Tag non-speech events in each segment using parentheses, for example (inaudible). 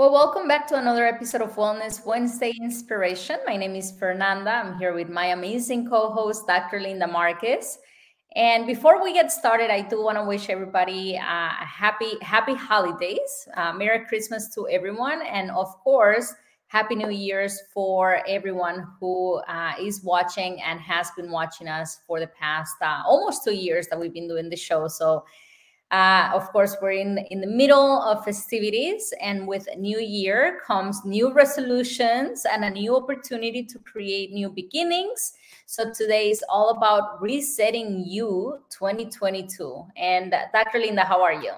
Well, welcome back to another episode of Wellness Wednesday Inspiration. My name is Fernanda. I'm here with my amazing co host, Dr. Linda Marquez. And before we get started, I do want to wish everybody uh, a happy, happy holidays. Uh, Merry Christmas to everyone. And of course, Happy New Year's for everyone who uh, is watching and has been watching us for the past uh, almost two years that we've been doing the show. So uh, of course, we're in, in the middle of festivities, and with a new year comes new resolutions and a new opportunity to create new beginnings. So today is all about resetting you 2022. And uh, Dr. Linda, how are you?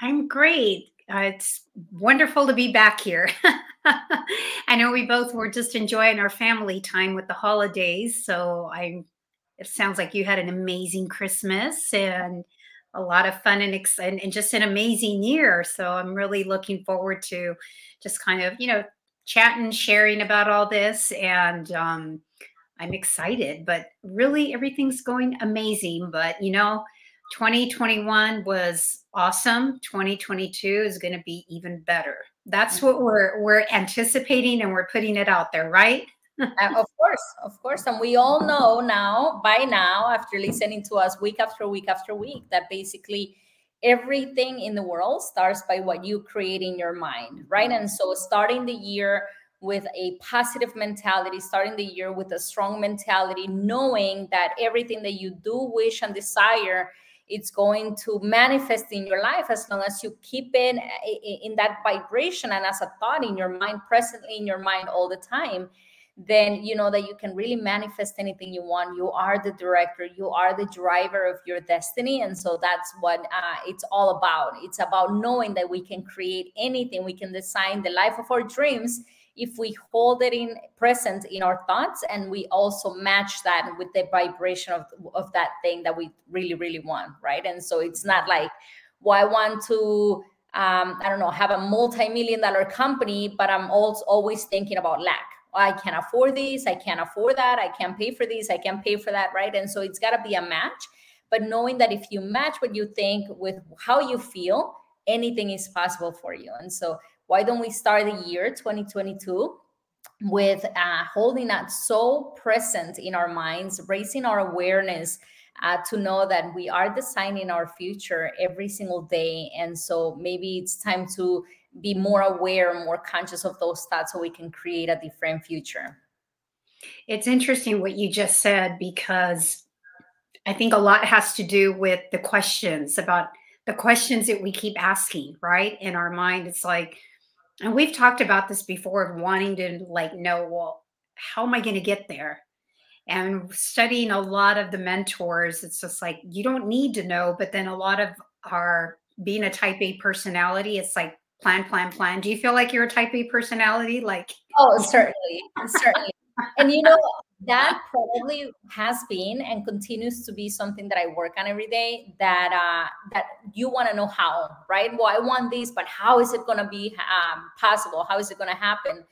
I'm great. Uh, it's wonderful to be back here. (laughs) I know we both were just enjoying our family time with the holidays. So I, it sounds like you had an amazing Christmas and a lot of fun and, and, and just an amazing year. So I'm really looking forward to just kind of, you know, chatting, sharing about all this. And um, I'm excited, but really everything's going amazing. But, you know, 2021 was awesome. 2022 is going to be even better. That's what we're we're anticipating and we're putting it out there, right? Uh, of course, of course. And we all know now, by now, after listening to us week after week after week, that basically everything in the world starts by what you create in your mind, right? And so starting the year with a positive mentality, starting the year with a strong mentality, knowing that everything that you do wish and desire it's going to manifest in your life as long as you keep it in that vibration and as a thought in your mind presently in your mind all the time then you know that you can really manifest anything you want. You are the director. You are the driver of your destiny. And so that's what uh, it's all about. It's about knowing that we can create anything. We can design the life of our dreams if we hold it in present in our thoughts and we also match that with the vibration of, of that thing that we really really want right? And so it's not like well i want to um, i don't know have a multi-million dollar company but i'm also always thinking about lack I can't afford this, I can't afford that, I can't pay for this, I can't pay for that, right? And so it's got to be a match. But knowing that if you match what you think with how you feel, anything is possible for you. And so, why don't we start the year 2022 with uh, holding that so present in our minds, raising our awareness uh, to know that we are designing our future every single day. And so, maybe it's time to be more aware, more conscious of those thoughts so we can create a different future. It's interesting what you just said because I think a lot has to do with the questions about the questions that we keep asking, right? In our mind, it's like, and we've talked about this before of wanting to like know, well, how am I going to get there? And studying a lot of the mentors, it's just like you don't need to know, but then a lot of our being a type A personality, it's like plan, plan, plan. Do you feel like you're a type A personality? Like, oh, (laughs) certainly, certainly. And you know, that probably has been and continues to be something that I work on every day. That uh, that you want to know how, right? Well, I want this, but how is it going to be um, possible? How is it going to happen?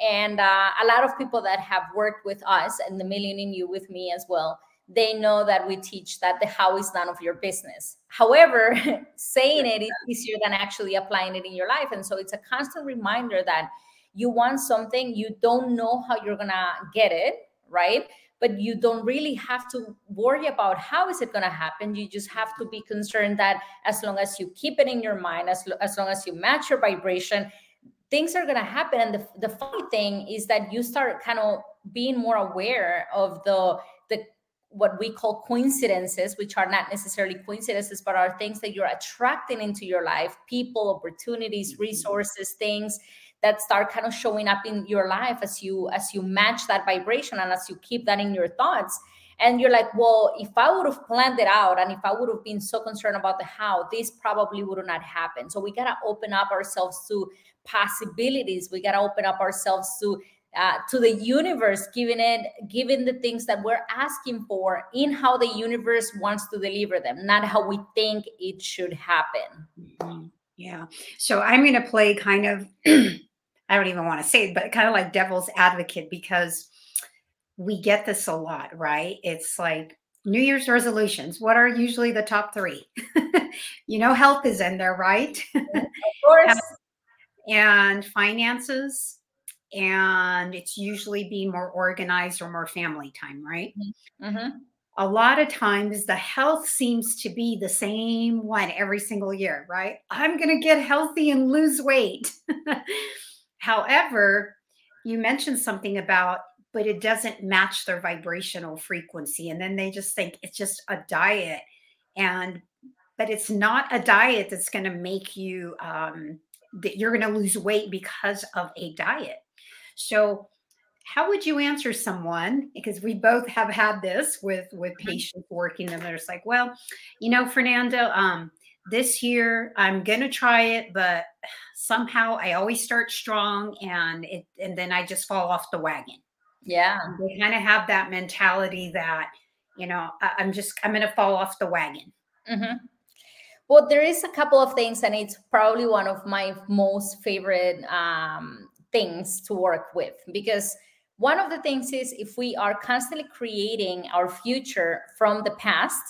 And uh, a lot of people that have worked with us and the Million in You with me as well, they know that we teach that the how is none of your business. However, (laughs) saying it is easier than actually applying it in your life. And so it's a constant reminder that you want something, you don't know how you're gonna get it, right? But you don't really have to worry about how is it gonna happen. You just have to be concerned that as long as you keep it in your mind, as, as long as you match your vibration, things are gonna happen. And the, the funny thing is that you start kind of being more aware of the the what we call coincidences, which are not necessarily coincidences, but are things that you're attracting into your life people, opportunities, mm-hmm. resources, things that start kind of showing up in your life as you as you match that vibration and as you keep that in your thoughts and you're like well if i would have planned it out and if i would have been so concerned about the how this probably would not happen so we got to open up ourselves to possibilities we got to open up ourselves to uh, to the universe, giving it, giving the things that we're asking for in how the universe wants to deliver them, not how we think it should happen. Mm-hmm. Yeah. So I'm going to play kind of, (clears throat) I don't even want to say it, but kind of like devil's advocate because we get this a lot, right? It's like New Year's resolutions. What are usually the top three? (laughs) you know, health is in there, right? (laughs) Of course and finances and it's usually being more organized or more family time right? Mm-hmm. a lot of times the health seems to be the same one every single year right? I'm going to get healthy and lose weight. (laughs) However you mentioned something about but it doesn't match their vibrational frequency and then they just think it's just a diet and but it's not a diet that's going to make you um, that you're going to lose weight because of a diet. So how would you answer someone? Because we both have had this with with mm-hmm. patients working and they're just like well you know fernanda um this year i'm gonna try it but somehow i always start strong and it and then i just fall off the wagon. Yeah. They kind of have that mentality that you know I, am just i'm gonna fall off the wagon. Mm-hmm. Well there is a couple of things and it's probably one of my most favorite um, things to work with because one of the things is if we are constantly creating our future from the past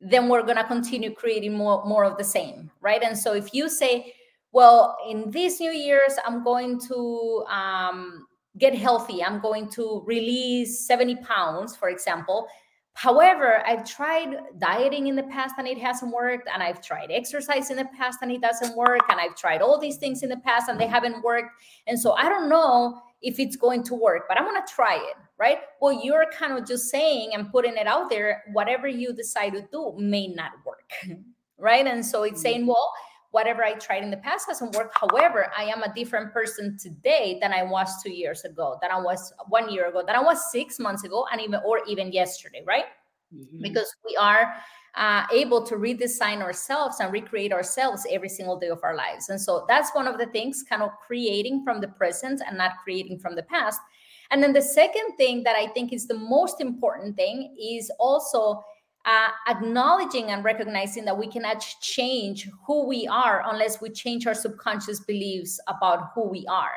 then we're going to continue creating more more of the same right? And so if you say well in these new years i'm going to um, get healthy. I'm going to release 70 pounds for example However, I've tried dieting in the past and it hasn't worked, and I've tried exercise in the past and it doesn't work, and I've tried all these things in the past and they haven't worked. And so I don't know if it's going to work, but I'm going to try it, right? Well, you're kind of just saying and putting it out there, whatever you decide to do may not work, (laughs) right? And so it's mm-hmm. saying, well, whatever I tried in the past hasn't worked. However, I am a different person today than I was two years ago, than I was one year ago, than I was six months ago, and even or even yesterday, right? Mm-hmm. Because we are uh, able to redesign ourselves and recreate ourselves every single day of our lives. And so that's one of the things, kind of creating from the present and not creating from the past. And then the second thing that I think is the most important thing is also uh, acknowledging and recognizing that we cannot change who we are unless we change our subconscious beliefs about who we are.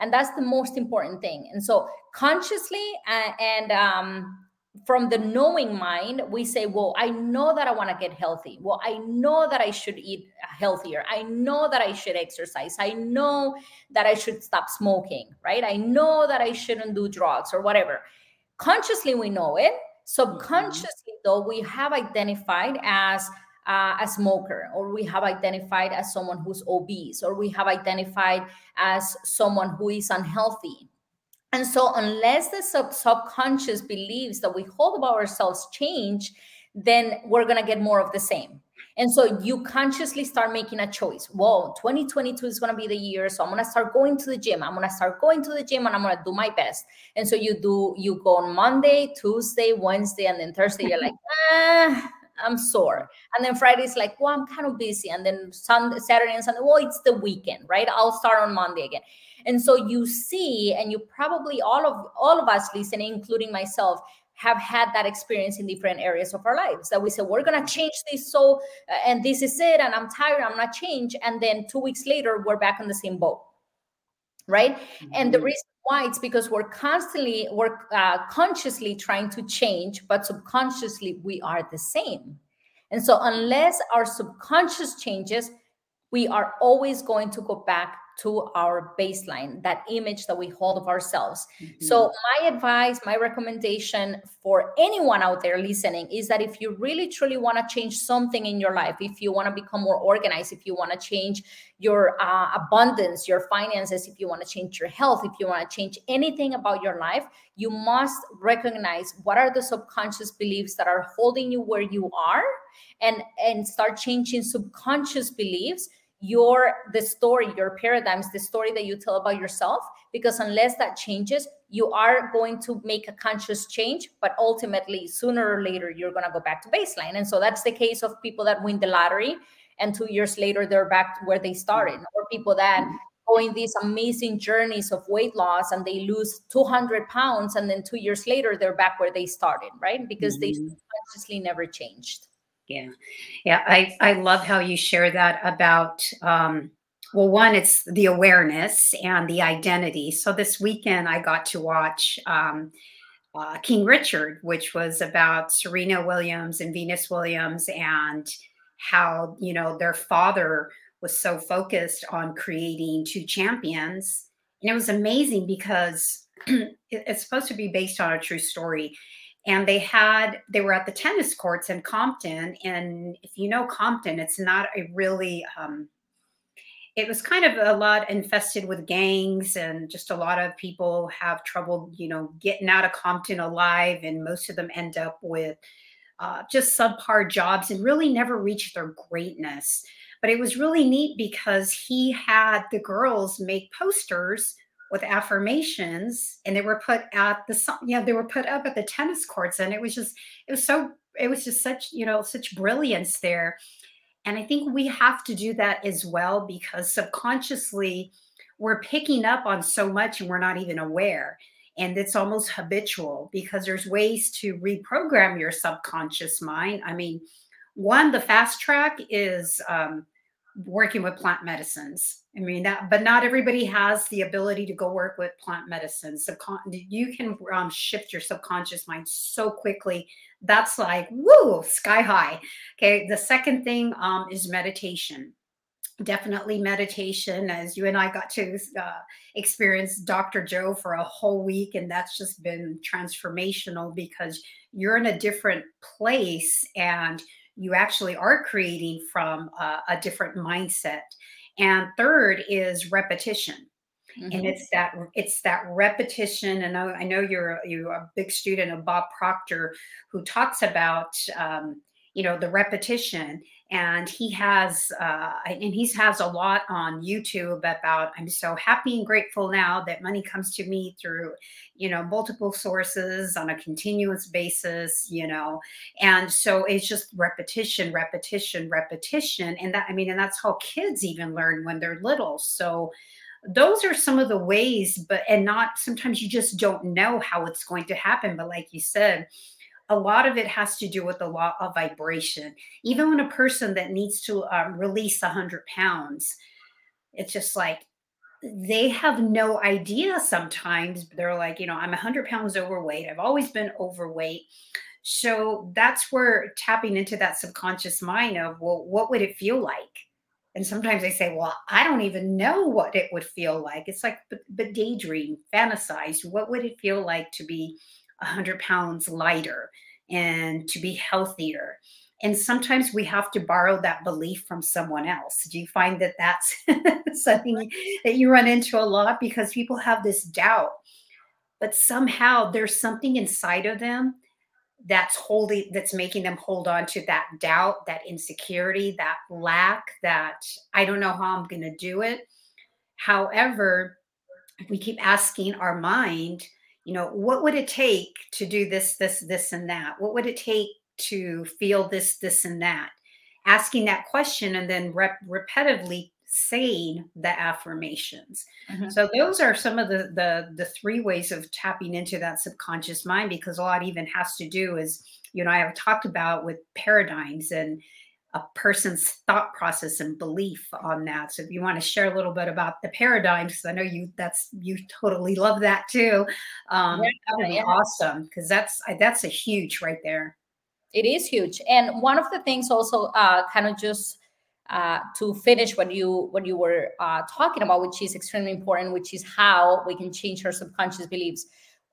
And that's the most important thing. And so consciously uh, and um, from the knowing mind we say well i know that i want to get healthy. Well i know that i should eat healthier. I know that i should exercise. I know that i should stop smoking right? I know that i shouldn't do drugs or whatever. Consciously we know it. Subconsciously, though, we have identified as uh, a smoker, or we have identified as someone who's obese, or we have identified as someone who is unhealthy. And so, unless the sub- subconscious beliefs that we hold about ourselves change, then we're going to get more of the same. And so you consciously start making a choice. Whoa, 2022 is going to be the year. So I'm going to start going to the gym. I'm going to start going to the gym and I'm going to do my best. And so you do, you go on Monday, Tuesday, Wednesday, and then Thursday, you're like, (laughs) ah, I'm sore. And then Friday's like, well, I'm kind of busy. And then Sunday, Saturday and Sunday, well, it's the weekend, right? I'll start on Monday again. And so you see, and you probably all of all of us listening, including myself, have had that experience in different areas of our lives. That we say we're going to change this so uh, and this is it and i'm tired i'm not change and then two weeks later we're back on the same boat right? Mm-hmm. and the reason why it's because we're constantly we're uh, consciously trying to change but subconsciously we are the same. And so unless our subconscious changes we are always going to go back to our baseline, that image that we hold of ourselves. Mm-hmm. So, my advice, my recommendation for anyone out there listening is that if you really truly want to change something in your life, if you want to become more organized, if you want to change your uh, abundance, your finances, if you want to change your health, if you want to change anything about your life, you must recognize what are the subconscious beliefs that are holding you where you are and and start changing subconscious beliefs your the story your paradigms the story that you tell about yourself because unless that changes you are going to make a conscious change but ultimately sooner or later you're going to go back to baseline. And so that's the case of people that win the lottery and two years later they're back where they started. Or people that go in these amazing journeys of weight loss and they lose 200 pounds and then two years later they're back where they started right? Because mm-hmm. they consciously never changed yeah yeah i i love how you share that about um well one it's the awareness and the identity so this weekend i got to watch um uh, king richard which was about serena williams and venus williams and how you know their father was so focused on creating two champions. And it was amazing because (clears throat) it's supposed to be based on a true story. And they had, they were at the tennis courts in Compton. And if you know Compton, it's not a really, um, it was kind of a lot infested with gangs and just a lot of people have trouble you know getting out of compton alive and most of them end up with uh, just subpar jobs and really never reach their greatness but it was really neat because he had the girls make posters with affirmations and they were put at the you know they were put up at the tennis courts and it was just it was so it was just such you know such brilliance there and I think we have to do that as well because subconsciously we're picking up on so much and we're not even aware. And it's almost habitual because there's ways to reprogram your subconscious mind. I mean, one, the fast track is um, working with plant medicines. I mean that, but not everybody has the ability to go work with plant medicines. Subcon- you can um, shift your subconscious mind so quickly. That's like woo, sky high. Okay. The second thing um, is meditation. Definitely meditation, as you and I got to uh, experience Dr. Joe for a whole week, and that's just been transformational because you're in a different place and you actually are creating from a, a different mindset. And third is repetition. Mm-hmm. and it's that it's that repetition and I, I know you're you're a big student of bob proctor who talks about um, you know the repetition and he has uh, and he has a lot on youtube about i'm so happy and grateful now that money comes to me through you know multiple sources on a continuous basis you know. And so it's just repetition repetition repetition. And that i mean and that's how kids even learn when they're little. So those are some of the ways but and not sometimes you just don't know how it's going to happen. But like you said a lot of it has to do with the law of vibration. Even when a person that needs to um, release 100 pounds, it's just like they have no idea sometimes. They're like, you know, I'm 100 pounds overweight. I've always been overweight. So that's where tapping into that subconscious mind of, well, what would it feel like? And sometimes they say, well, I don't even know what it would feel like. It's like, but, but daydream, fantasize. What would it feel like to be 100 pounds lighter and to be healthier. And sometimes we have to borrow that belief from someone else. Do you find that that's (laughs) something that you run into a lot because people have this doubt, but somehow there's something inside of them that's holding that's making them hold on to that doubt that insecurity that lack that i don't know how i'm going to do it however if we keep asking our mind you know what would it take to do this this this and that? What would it take to feel this this and that? Asking that question and then rep- repetitively saying the affirmations. Mm-hmm. so those are some of the, the the three ways of tapping into that subconscious mind because a lot even has to do is you know i have talked about with paradigms and a person's thought process and belief on that. So if you want to share a little bit about the paradigms, I know you that's you totally love that too. Um, yeah, that would be yeah. awesome because that's that's a huge right there. It is huge, and one of the things also uh, kind of just uh, to finish what you what you were uh, talking about, which is extremely important, which is how we can change our subconscious beliefs.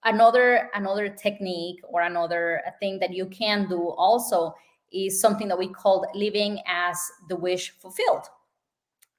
Another another technique or another thing that you can do also is something that we call living as the wish fulfilled.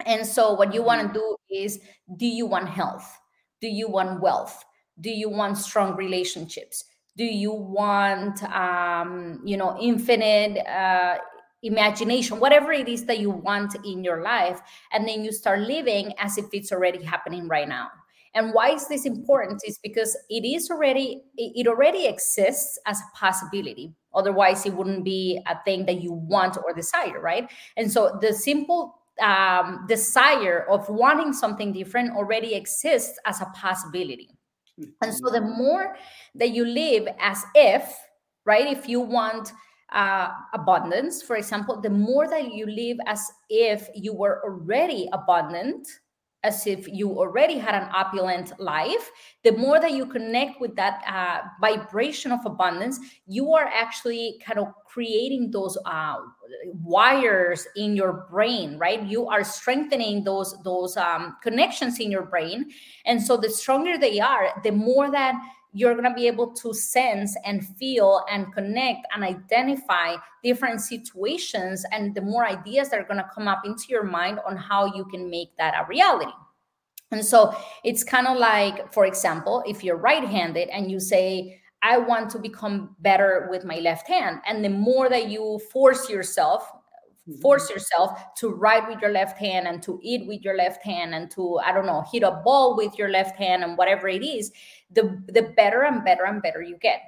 And so, what you want to mm-hmm. do is do you want health? Do you want wealth? Do you want strong relationships? Do you want, um, you know, infinite uh, imagination, whatever it is that you want in your life? And then you start living as if it's already happening right now. And why is this important? Is because it is already, it already exists as a possibility Otherwise, it wouldn't be a thing that you want or desire, right? And so the simple um, desire of wanting something different already exists as a possibility. And so the more that you live as if, right, if you want uh, abundance, for example, the more that you live as if you were already abundant, as if you already had an opulent life, the more that you connect with that uh, vibration of abundance, you are actually kind of creating those uh, wires in your brain, right? You are strengthening those those um, connections in your brain, and so the stronger they are, the more that you're going to be able to sense and feel and connect and identify different situations and the more ideas that are going to come up into your mind on how you can make that a reality. And so it's kind of like for example if you're right-handed and you say i want to become better with my left hand and the more that you force yourself force mm-hmm. yourself to write with your left hand and to eat with your left hand and to i don't know hit a ball with your left hand and whatever it is the the better and better and better you get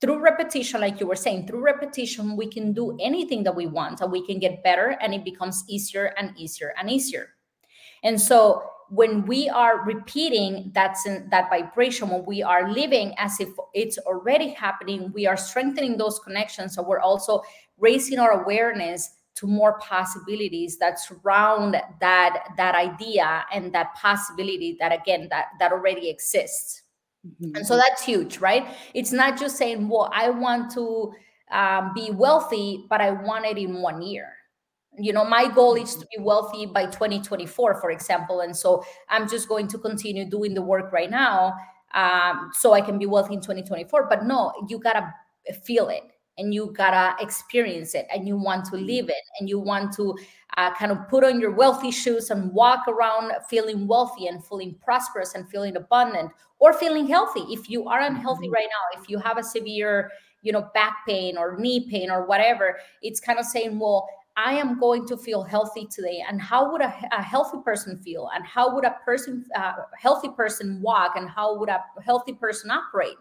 through repetition like you were saying through repetition we can do anything that we want and we can get better and it becomes easier and easier and easier and so when we are repeating that that vibration when we are living as if it's already happening we are strengthening those connections so we're also raising our awareness to more possibilities that surround that that idea and that possibility that again that that already exists. Mm-hmm. and so that's huge right? It's not just saying well i want to um, be wealthy but i want it in one year. You know my goal is to be wealthy by 2024 for example and so i'm just going to continue doing the work right now um, so i can be wealthy in 2024 but no you gotta feel it and you gotta experience it and you want to mm-hmm. live it and you want to uh, kind of put on your wealthy shoes and walk around feeling wealthy and feeling prosperous and feeling abundant or feeling healthy if you are unhealthy mm-hmm. right now if you have a severe you know back pain or knee pain or whatever it's kind of saying well I am going to feel healthy today. And how would a, a healthy person feel? And how would a person, uh, healthy person walk? And how would a healthy person operate?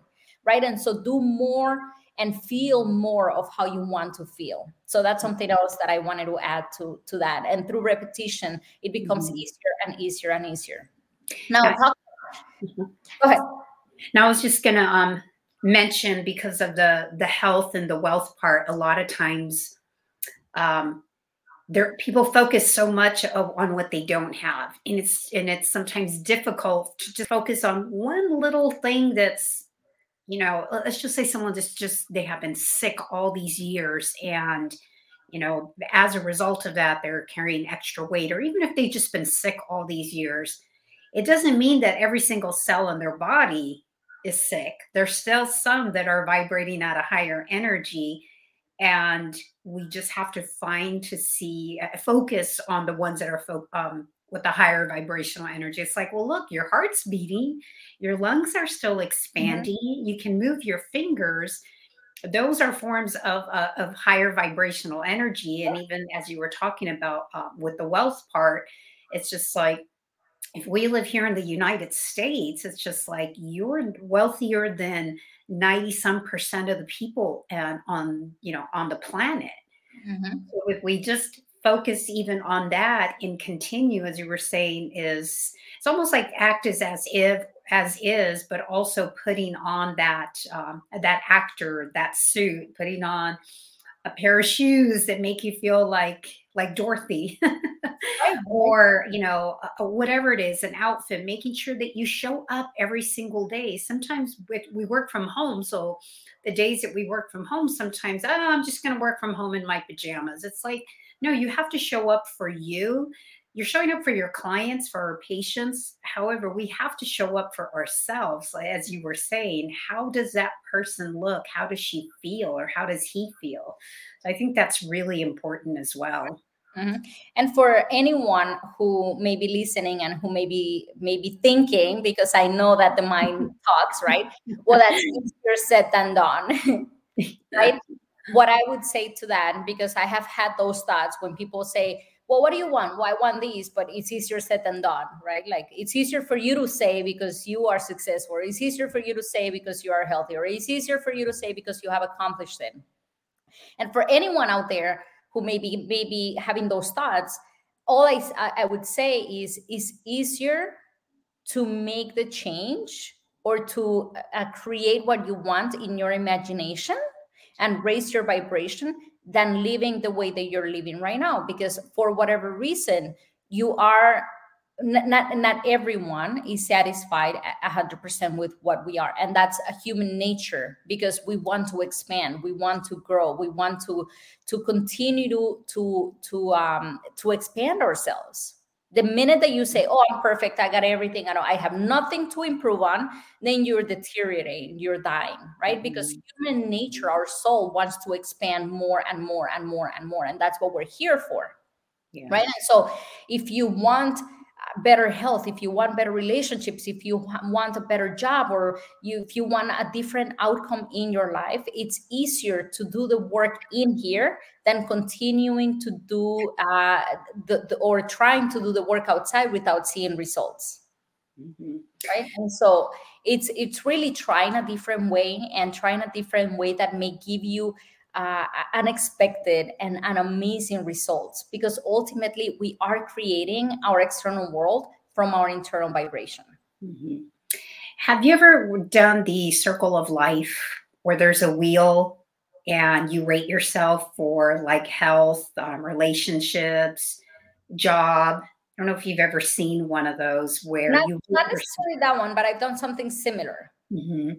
Right. And so do more and feel more of how you want to feel. So that's something else that i wanted to add to to that. And through repetition it becomes mm-hmm. easier and easier and easier. Now talk, mm-hmm. go ahead. Now i was just going to um mention because of the the health and the wealth part a lot of times um there people focus so much of, on what they don't have. And it's and it's sometimes difficult to just focus on one little thing that's you know let's just say someone just just they have been sick all these years and you know as a result of that they're carrying extra weight or even if they've just been sick all these years it doesn't mean that every single cell in their body is sick. There's still some that are vibrating at a higher energy and we just have to find to see uh, focus on the ones that are fo- um, with the higher vibrational energy. It's like, well, look, your heart's beating, your lungs are still mm-hmm. expanding, mm-hmm. you can move your fingers. Those are forms of, uh, of higher vibrational energy. And even as you were talking about uh, with the wealth part, it's just like, if we live here in the United States, it's just like you're wealthier than 90 some percent of the people and on, you know, on the planet. Mm-hmm. So if we just focus even on that and continue as you were saying is it's almost like act as as if as is but also putting on that um, that actor that suit putting on a pair of shoes that make you feel like like dorothy (laughs) or you know whatever it is an outfit making sure that you show up every single day. Sometimes we work from home so the days that we work from home sometimes oh, i'm just going to work from home in my pajamas. It's like no, you have to show up for you. You're showing up for your clients, for our patients. However, we have to show up for ourselves. As you were saying, how does that person look? How does she feel or how does he feel? So I think that's really important as well. Mm-hmm. And for anyone who may be listening and who may be maybe thinking, because I know that the mind (laughs) talks, right? Well, that's easier said than done, (laughs) right? What I would say to that, because I have had those thoughts when people say, well, what do you want? Well, I want these, but it's easier said than done, right? Like it's easier for you to say because you are successful. It's easier for you to say because you are healthy, or it's easier for you to say because you have accomplished it. And for anyone out there who may be maybe having those thoughts, all I, I would say is it's easier to make the change or to uh, create what you want in your imagination and raise your vibration than living the way that you're living right now. Because for whatever reason you are not not everyone is satisfied 100% with what we are. And that's a human nature because we want to expand we want to grow we want to to continue to to to um to expand ourselves the minute that you say oh i'm perfect i got everything i know i have nothing to improve on then you're deteriorating you're dying right because mm-hmm. human nature our soul wants to expand more and more and more and more and that's what we're here for yeah. right and so if you want better health if you want better relationships if you want a better job or you if you want a different outcome in your life it's easier to do the work in here than continuing to do uh, the, the or trying to do the work outside without seeing results mm-hmm. right and so it's it's really trying a different way and trying a different way that may give you uh, unexpected and, and amazing results because ultimately we are creating our external world from our internal vibration. Mm-hmm. Have you ever done the circle of life where there's a wheel and you rate yourself for like health, um, relationships, job? I don't know if you've ever seen one of those where not, you not necessarily that one, but I've done something similar. Mm-hmm.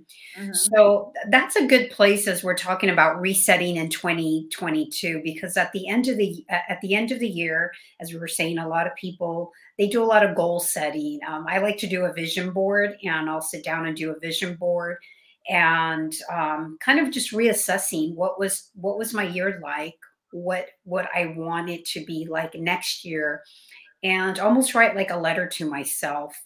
Mm-hmm. So that's a good place as we're talking about resetting in 2022 because at the end of the at the end of the year, as we were saying, a lot of people they do a lot of goal setting. Um, I like to do a vision board, and I'll sit down and do a vision board and um, kind of just reassessing what was what was my year like, what what I wanted to be like next year, and almost write like a letter to myself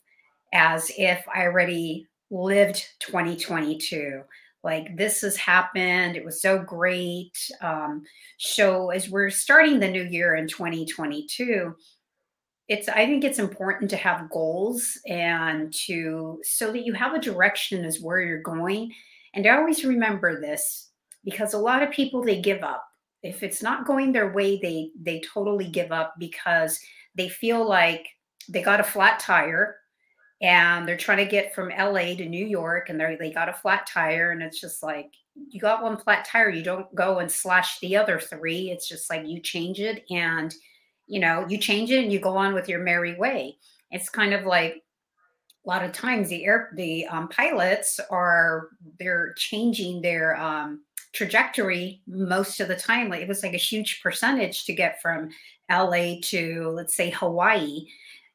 as if I already lived 2022 like this has happened. It was so great. Um, so as we're starting the new year in 2022 it's i think it's important to have goals and to so that you have a direction as where you're going. And i always remember this because a lot of people they give up. If it's not going their way they they totally give up because they feel like they got a flat tire and they're trying to get from LA to New York and they they got a flat tire and it's just like you got one flat tire you don't go and slash the other three. It's just like you change it and you know you change it and you go on with your merry way. It's kind of like a lot of times the air the um, pilots are they're changing their um, trajectory most of the time. Like it was like a huge percentage to get from la to let's say hawaii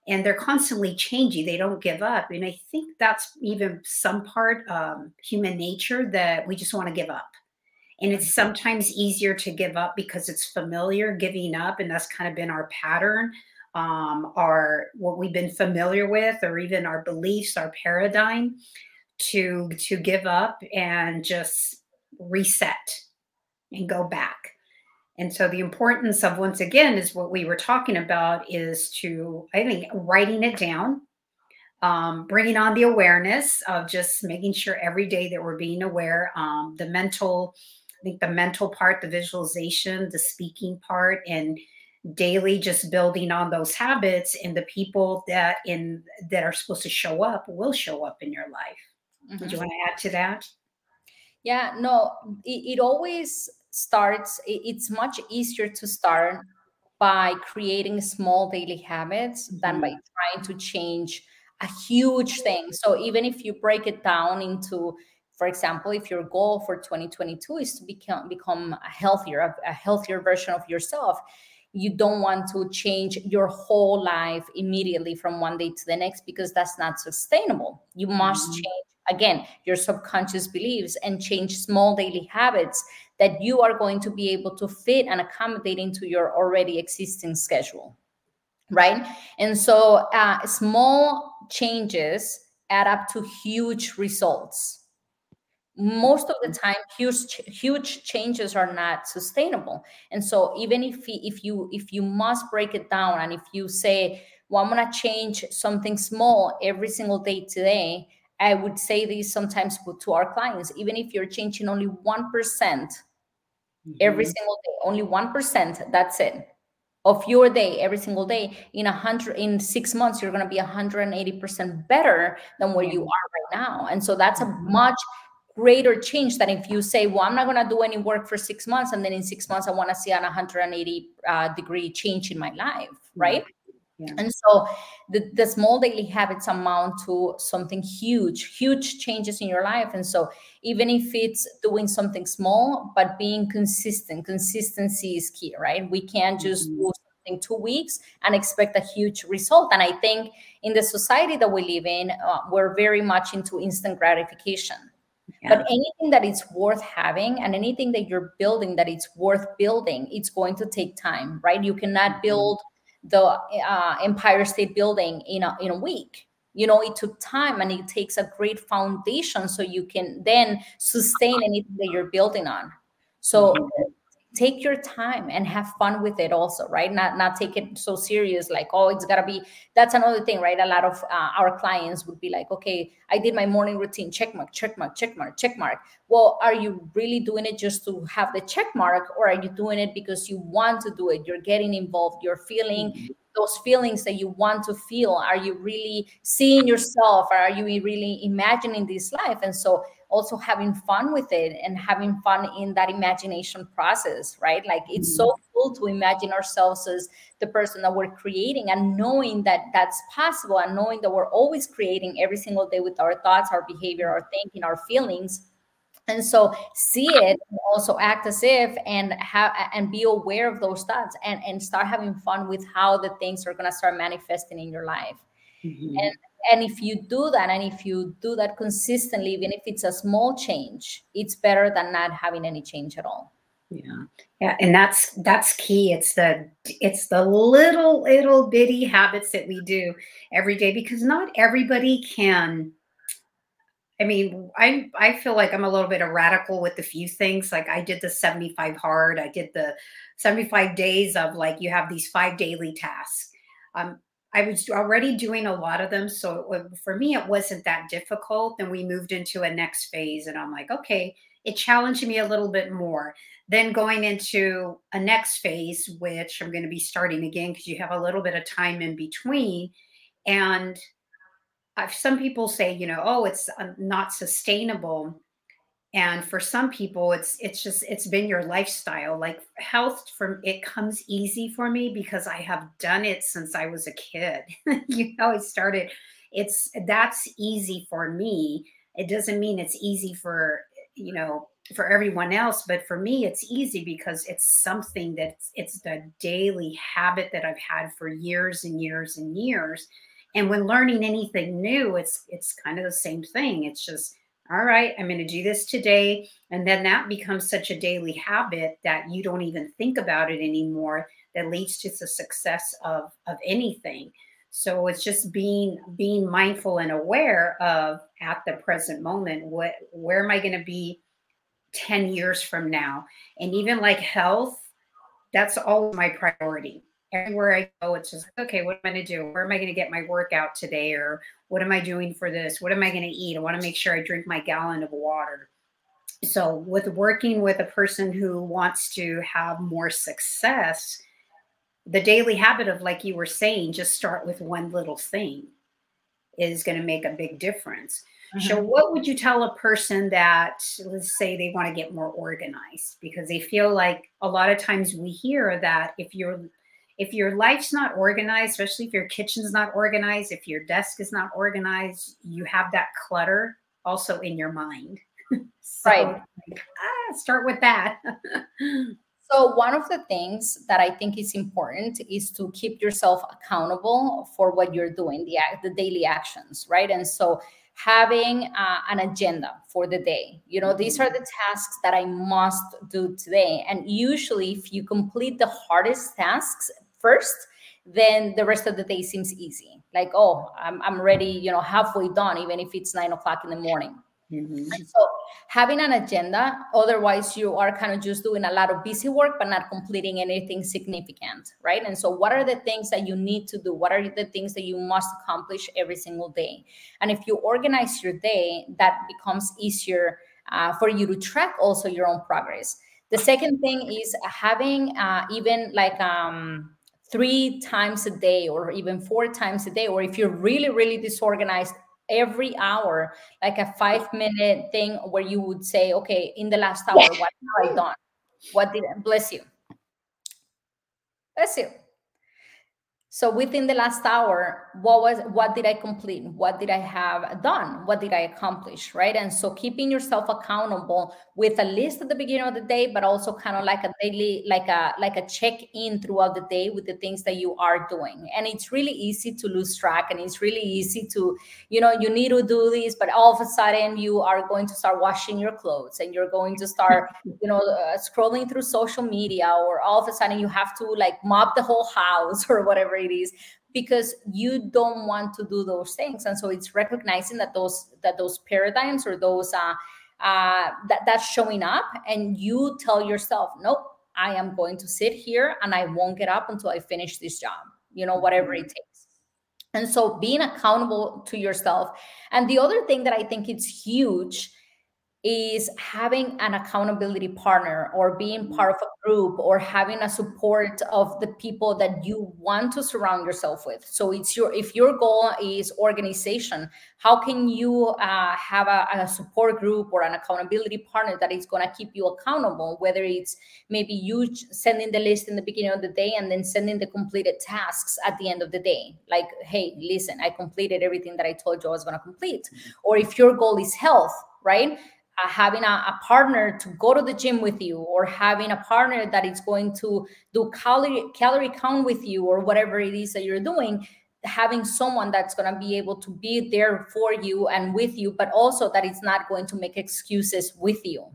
and they're constantly changing they don't give up and i think that's even some part um, human nature that we just want to give up and it's mm-hmm. sometimes easier to give up because it's familiar giving up and that's kind of been our pattern um, our what we've been familiar with or even our beliefs our paradigm to to give up and just reset and go back and so the importance of once again is what we were talking about is to I think writing it down, um, bringing on the awareness of just making sure every day that we're being aware. Um, the mental, I think the mental part, the visualization, the speaking part, and daily just building on those habits and the people that in that are supposed to show up will show up in your life. Mm-hmm. Did you want to add to that? Yeah, no, it, it always starts it's much easier to start by creating small daily habits mm-hmm. than by mm-hmm. trying to change a huge thing so even if you break it down into for example if your goal for 2022 is to become become a healthier a, a healthier version of yourself you don't want to change your whole life immediately from one day to the next because that's not sustainable you must mm-hmm. change again your subconscious beliefs and change small daily habits that you are going to be able to fit and accommodate into your already existing schedule right? And so uh, small changes add up to huge results. Most of the time huge huge changes are not sustainable. And so even if if you if you must break it down and if you say well i'm going to change something small every single day today I would say this sometimes to our clients, even if you're changing only 1% mm-hmm. every single day, only 1%, that's it, of your day every single day, in a hundred in six months, you're gonna be 180% better than where you are right now. And so that's a mm-hmm. much greater change than if you say, well, I'm not gonna do any work for six months, and then in six months I wanna see an 180 uh, degree change in my life, right? Yeah. And so the, the small daily habits amount to something huge, huge changes in your life. And so even if it's doing something small, but being consistent, consistency is key, right? We can't just mm-hmm. do something two weeks and expect a huge result. And I think in the society that we live in, uh, we're very much into instant gratification. Yeah. But anything that is worth having and anything that you're building that it's worth building, it's going to take time, right? You cannot mm-hmm. The uh, Empire State Building in a, in a week. You know, it took time and it takes a great foundation so you can then sustain anything that you're building on. So mm-hmm take your time and have fun with it also right? Not not take it so serious like oh it's gotta be that's another thing right? A lot of uh, our clients would be like okay i did my morning routine check mark check mark check mark check mark. Well are you really doing it just to have the check mark or are you doing it because you want to do it? You're getting involved you're feeling mm-hmm. those feelings that you want to feel. Are you really seeing yourself? Or are you really imagining this life? And so also having fun with it and having fun in that imagination process, right? Like it's so mm-hmm. cool to imagine ourselves as the person that we're creating and knowing that that's possible and knowing that we're always creating every single day with our thoughts, our behavior, our thinking, our feelings. And so see it and also act as if and have and be aware of those thoughts and, and start having fun with how the things are gonna start manifesting in your life. Mm-hmm. And and if you do that and if you do that consistently even if it's a small change it's better than not having any change at all yeah yeah and that's that's key it's the it's the little little bitty habits that we do every day because not everybody can I mean, I I feel like I'm a little bit of radical with a few things. Like I did the 75 hard. I did the 75 days of like you have these five daily tasks. Um, I was already doing a lot of them. So for me, it wasn't that difficult. Then we moved into a next phase, and I'm like, okay, it challenged me a little bit more. Then going into a next phase, which I'm going to be starting again because you have a little bit of time in between. And I've, some people say, you know, oh, it's uh, not sustainable and for some people it's it's just it's been your lifestyle. Like health from it comes easy for me because i have done it since i was a kid. (laughs) You know i started it's that's easy for me. It doesn't mean it's easy for you know for everyone else but for me it's easy because it's something that it's the daily habit that i've had for years and years and years. And when learning anything new it's it's kind of the same thing. It's just all right, I'm going to do this today. And then that becomes such a daily habit that you don't even think about it anymore that leads to the success of, of anything. So it's just being being mindful and aware of at the present moment, what where am I going to be 10 years from now? And even like health, that's always my priority everywhere I go, it's just okay, what am I going to do? Where am I going to get my workout today? Or what am I doing for this? What am I going to eat? I want to make sure I drink my gallon of water. So, with working with a person who wants to have more success, the daily habit of, like you were saying, just start with one little thing is going to make a big difference. Mm-hmm. So, what would you tell a person that, let's say, they want to get more organized because they feel like a lot of times we hear that if you're if your life's not organized, especially if your kitchen's not organized, if your desk is not organized, you have that clutter also in your mind. (laughs) so, right. Ah, start with that. (laughs) so one of the things that I think is important is to keep yourself accountable for what you're doing, the the daily actions, right? And so having uh, an agenda for the day. You know, these are the tasks that I must do today. And usually, if you complete the hardest tasks, first, then the rest of the day seems easy. Like, oh, I'm, I'm ready, you know, halfway done, even if it's nine o'clock in the morning. Mm-hmm. so having an agenda, otherwise you are kind of just doing a lot of busy work, but not completing anything significant, right? And so what are the things that you need to do? What are the things that you must accomplish every single day? And if you organize your day, that becomes easier uh, for you to track also your own progress. The second thing is having uh, even like um, three times a day or even four times a day or if you're really really disorganized every hour like a five minute thing where you would say okay in the last hour what have i done? What did bless you. Bless you so within the last hour what was what did i complete? What did i have done? What did i accomplish right? And so keeping yourself accountable with a list at the beginning of the day but also kind of like a daily like a like a check in throughout the day with the things that you are doing. And it's really easy to lose track and it's really easy to you know you need to do this but all of a sudden you are going to start washing your clothes and you're going to start (laughs) you know uh, scrolling through social media or all of a sudden you have to like mop the whole house (laughs) or whatever it is because you don't want to do those things. And so it's recognizing that those that those paradigms or those uh, uh that that's showing up and you tell yourself nope i am going to sit here and i won't get up until i finish this job you know whatever it takes. And so being accountable to yourself. And the other thing that i think it's huge is having an accountability partner or being mm-hmm. part of a group or having a support of the people that you want to surround yourself with so it's your if your goal is organization how can you uh, have a, a, support group or an accountability partner that is going to keep you accountable whether it's maybe you sending the list in the beginning of the day and then sending the completed tasks at the end of the day like hey listen i completed everything that i told you i was going to complete mm-hmm. or if your goal is health right uh, having a, a, partner to go to the gym with you or having a partner that is going to do calorie calorie count with you or whatever it is that you're doing having someone that's going to be able to be there for you and with you but also that it's not going to make excuses with you.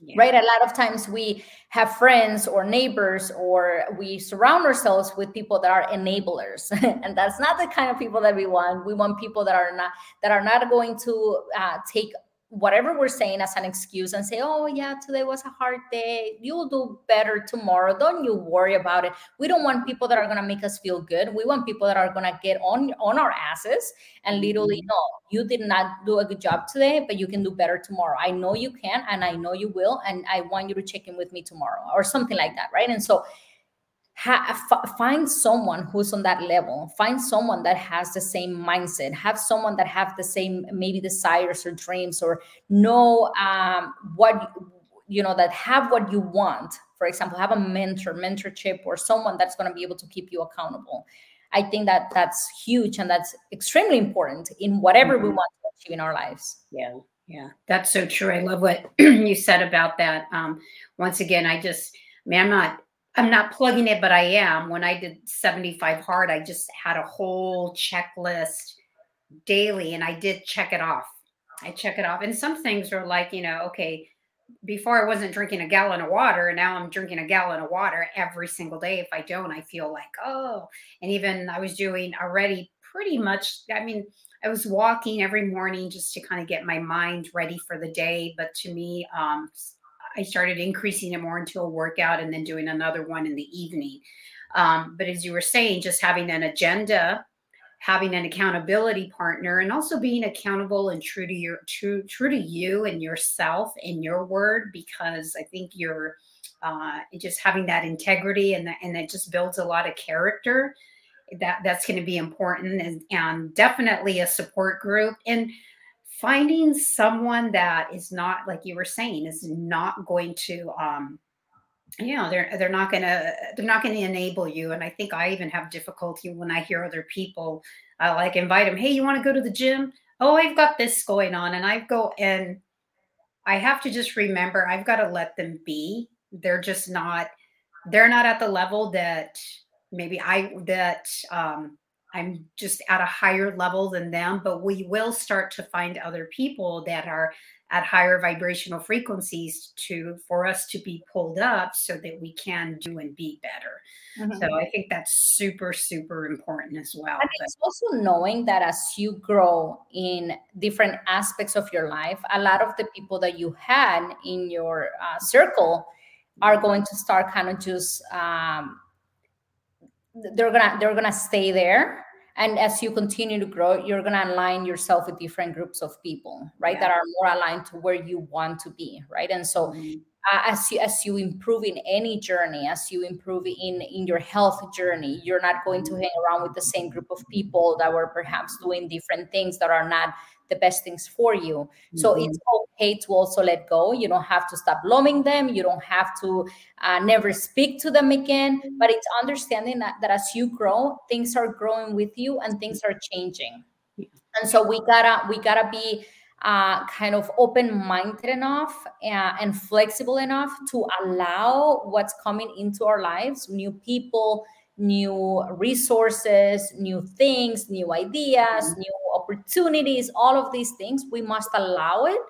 Yeah. right? A lot of times we have friends or neighbors or we surround ourselves with people that are enablers. (laughs) And that's not the kind of people that we want. We want people that are not that are not going to uh, take whatever we're saying as an excuse and say, oh, yeah, today was a hard day. You'll do better tomorrow. Don't you worry about it. We don't want people that are going to make us feel good. We want people that are going to get on, on our asses and literally, mm-hmm. no, you did not do a good job today, but you can do better tomorrow. I know you can, and I know you will. And I want you to check in with me tomorrow or something like that. Right. And so, ha, f- find someone who's on that level. Find someone that has the same mindset. Have someone that have the same maybe desires or dreams or know um, what you know that have what you want. For example have a mentor mentorship or someone that's going to be able to keep you accountable. I think that that's huge and that's extremely important in whatever mm-hmm. we want to achieve in our lives. Yeah yeah. That's so true. I love what (clears throat) you said about that. Um, once again i just I mean, I'm not I'm not plugging it, but I am. When I did 75 hard, I just had a whole checklist daily and I did check it off. I check it off. And some things are like, you know, okay, before I wasn't drinking a gallon of water, and now I'm drinking a gallon of water every single day. If I don't, I feel like, oh, and even I was doing already pretty much, I mean, I was walking every morning just to kind of get my mind ready for the day. But to me, um, I started increasing it more into a workout and then doing another one in the evening. Um, but as you were saying, just having an agenda, having an accountability partner, and also being accountable and true to your true true to you and yourself and your word, because I think you're uh, just having that integrity and that and that just builds a lot of character. That that's going to be important and, and definitely a support group and finding someone that is not like you were saying is not going to um you know they're they're not gonna they're not gonna enable you. And i think i even have difficulty when i hear other people i like invite them hey you want to go to the gym? Oh i've got this going on and i go and i have to just remember i've got to let them be. They're just not they're not at the level that maybe i that um I'm just at a higher level than them, but we will start to find other people that are at higher vibrational frequencies to for us to be pulled up so that we can do and be better. Mm-hmm. So I think that's super super important as well. And it's also knowing that as you grow in different aspects of your life, a lot of the people that you had in your uh, circle are going to start kind of just um, they're gonna they're gonna stay there and as you continue to grow you're gonna align yourself with different groups of people right yeah. that are more aligned to where you want to be right and so mm-hmm. uh, as you as you improve in any journey as you improve in in your health journey you're not going to hang around with the same group of people that were perhaps doing different things that are not the best things for you. Mm-hmm. so it's okay to also let go. You don't have to stop loving them. You don't have to uh, never speak to them again. But it's understanding that, that as you grow things are growing with you and things are changing. And so we gotta we gotta be uh, kind of open-minded enough uh, and flexible enough to allow what's coming into our lives new people new resources new things new ideas mm-hmm. new opportunities all of these things we must allow it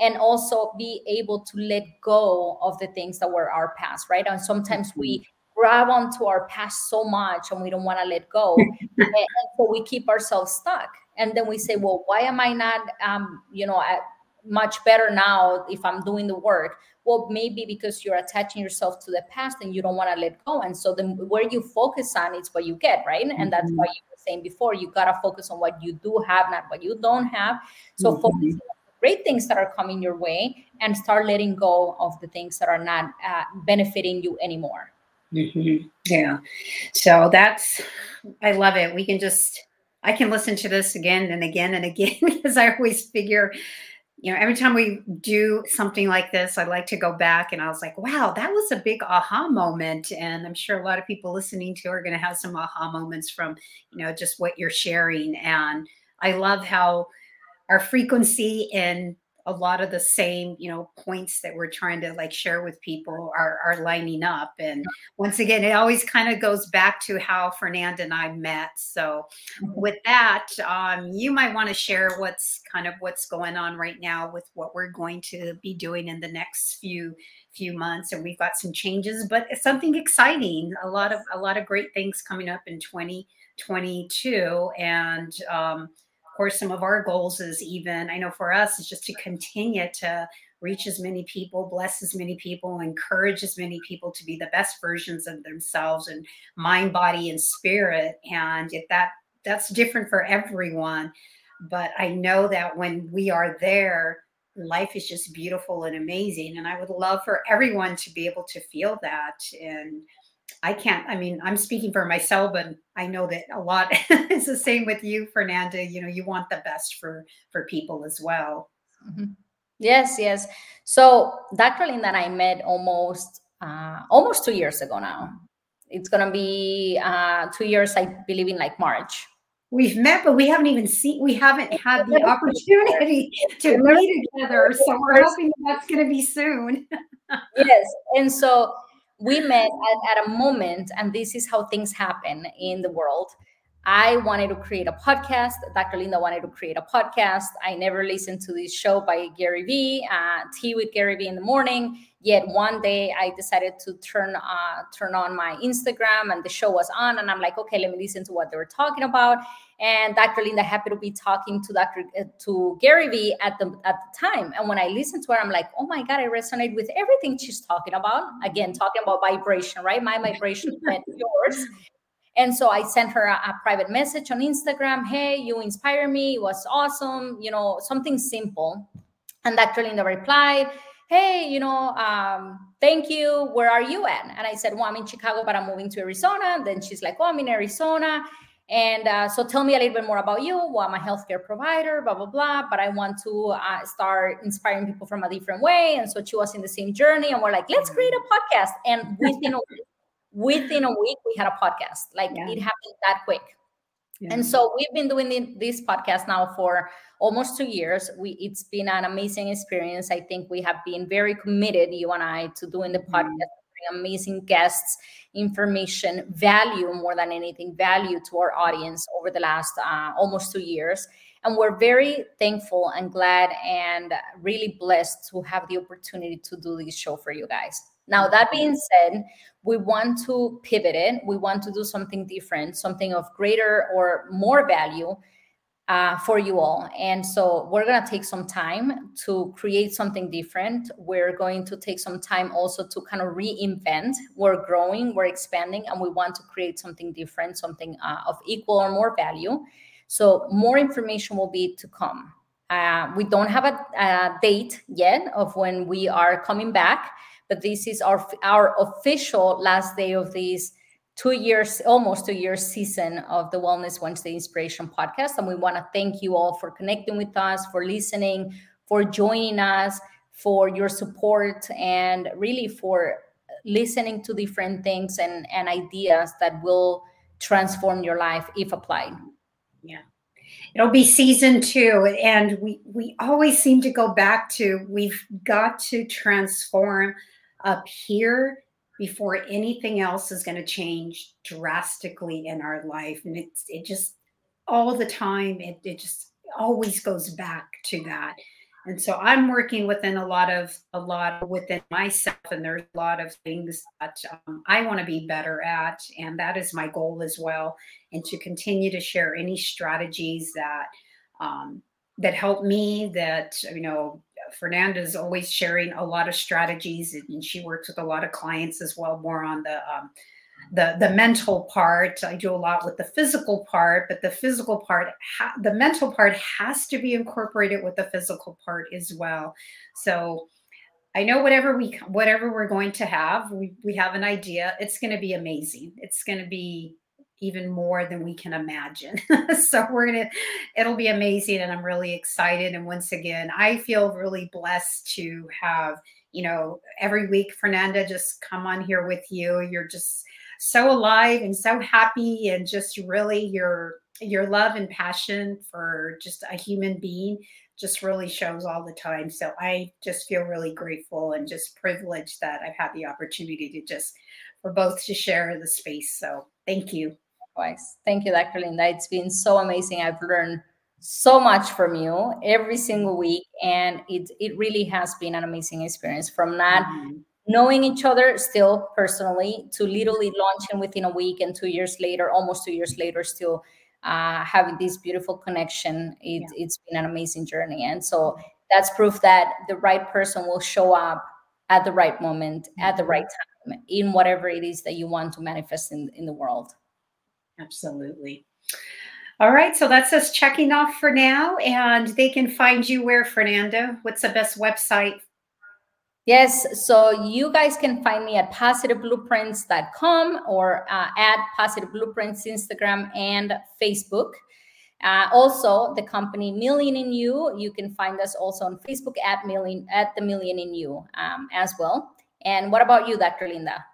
and also be able to let go of the things that were our past right? And sometimes we mm-hmm. grab onto our past so much and we don't want to let go. (laughs) And, so we keep ourselves stuck. And then we say well why am i not um, you know at, much better now if i'm doing the work? Well maybe because you're attaching yourself to the past and you don't want to let go. And so then where you focus on is what you get right? And that's mm-hmm. why you saying before you got to focus on what you do have not what you don't have so mm-hmm. focus on great things that are coming your way and start letting go of the things that are not uh, benefiting you anymore mm-hmm. yeah so that's i love it we can just I can listen to this again and again and again (laughs) because I always figure, you know, every time we do something like this, I like to go back and I was like, wow, that was a big aha moment. And I'm sure a lot of people listening to are going to have some aha moments from, you know, just what you're sharing. And I love how our frequency and a lot of the same you know points that we're trying to like share with people are are lining up. And once again it always kind of goes back to how fernanda and i met. So mm-hmm. with that um, you might want to share what's kind of what's going on right now with what we're going to be doing in the next few few months. And we've got some changes but it's something exciting a lot of a lot of great things coming up in 2022 and um, course, some of our goals is even, I know for us, is just to continue to reach as many people, bless as many people, encourage as many people to be the best versions of themselves and mind, body, and spirit. And if that that's different for everyone. But I know that when we are there, life is just beautiful and amazing. And I would love for everyone to be able to feel that. And I can't, I mean, I'm speaking for myself, and I know that a lot (laughs) is the same with you, Fernanda. You know, you want the best for for people as well. Mm-hmm. Yes, yes. So Dr. Linda and I met almost uh, almost two years ago now. It's gonna be uh, two years, I believe, in like March. We've met, but we haven't even seen. We haven't (laughs) had the opportunity to meet together. So we're hoping that's gonna be soon. (laughs) yes, and so we met at, at a moment, and this is how things happen in the world. I wanted to create a podcast. Dr. Linda wanted to create a podcast. I never listened to this show by Gary Vee, uh, Tea with Gary Vee in the morning. Yet one day I decided to turn uh, turn on my Instagram, and the show was on, and I'm like, okay, let me listen to what they were talking about. And Dr. Linda happened to be talking to Dr. Uh, to Gary Vee at the at the time, and when I listened to her, I'm like, oh my god, I resonate with everything she's talking about. Again, talking about vibration, right? My vibration (laughs) met yours. And so I sent her a, a, private message on Instagram. Hey, you inspire me. It was awesome. You know, something simple. And Dr. Linda replied, Hey, you know, um, thank you. Where are you at? And I said, Well, I'm in Chicago, but I'm moving to Arizona. And then she's like, Oh, I'm in Arizona. And uh, so tell me a little bit more about you. Well, I'm a healthcare provider, blah, blah, blah. But I want to uh, start inspiring people from a different way. And so she was in the same journey. And we're like, let's create a podcast. And (laughs) within a within a week we had a podcast like yeah. it happened that quick yeah. and so we've been doing this podcast now for almost two years we it's been an amazing experience i think we have been very committed you and i to doing the mm-hmm. podcast amazing guests information value more than anything value to our audience over the last uh, almost two years and we're very thankful and glad and really blessed to have the opportunity to do this show for you guys now, that being said, we want to pivot it. We want to do something different, something of greater or more value uh, for you all. And so we're going to take some time to create something different. We're going to take some time also to kind of reinvent. We're growing, we're expanding, and we want to create something different, something uh, of equal or more value. So more information will be to come. Uh, we don't have a, a date yet of when we are coming back but this is our our official last day of this two years, almost two years season of the Wellness Wednesday Inspiration podcast. And we want to thank you all for connecting with us, for listening, for joining us, for your support, and really for listening to different things and, and ideas that will transform your life if applied. Yeah. It'll be season two. And we we always seem to go back to we've got to transform up here before anything else is going to change drastically in our life. And it's it just all the time, it, it just always goes back to that and so i'm working within a lot of a lot within myself and there's a lot of things that um, i want to be better at and that is my goal as well and to continue to share any strategies that um, that help me that you know fernanda is always sharing a lot of strategies and she works with a lot of clients as well more on the um, the the mental part. I do a lot with the physical part but the physical part ha- the mental part has to be incorporated with the physical part as well. So i know whatever we whatever we're going to have we, we have an idea it's going to be amazing. It's going to be even more than we can imagine (laughs) so we're going to it'll be amazing and i'm really excited and once again i feel really blessed to have you know every week fernanda just come on here with you you're just so alive and so happy and just really your your love and passion for just a human being just really shows all the time. So I just feel really grateful and just privileged that I've had the opportunity to just for both to share the space. So thank you. Thank you, Dr. Linda. It's been so amazing. I've learned so much from you every single week and it it really has been an amazing experience from not mm-hmm knowing each other still personally to literally launching within a week and two years later almost two years later still uh, having this beautiful connection it, yeah. it's been an amazing journey and so that's proof that the right person will show up at the right moment at the right mm-hmm. time in whatever it is that you want to manifest in, in the world absolutely all right, so that's us checking off for now. And they can find you where, Fernanda? What's the best website Yes, so you guys can find me at positiveblueprints.com or uh, at Positive Blueprints Instagram and Facebook. Uh, also, the company Million in You, you can find us also on Facebook at Million at the Million in You um, as well. And what about you, Dr. Linda?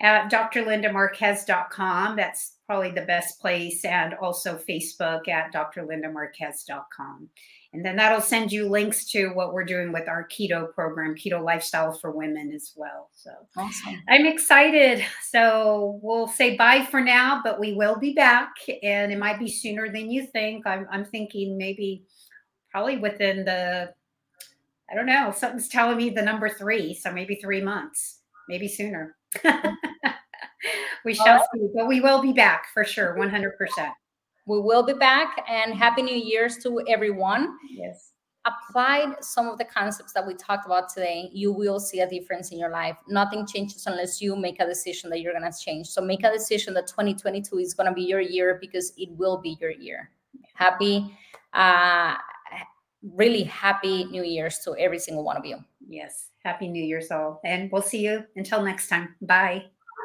At drlindamarquez.com. That's probably the best place. And also Facebook at drlindamarquez.com. And then that'll send you links to what we're doing with our keto program, Keto Lifestyle for Women as well. So awesome. I'm excited. So we'll say bye for now, but we will be back and it might be sooner than you think. I'm, I'm thinking maybe probably within the, I don't know, something's telling me the number three. So maybe three months, maybe sooner. (laughs) we shall see, but we will be back for sure, 100%. We will be back and happy new year's to everyone. Yes. Applied some of the concepts that we talked about today, you will see a difference in your life. Nothing changes unless you make a decision that you're going to change. So make a decision that 2022 is going to be your year because it will be your year. Happy, uh, really happy New Year's to every single one of you. Yes. Happy New Year's all. And we'll see you until next time. Bye.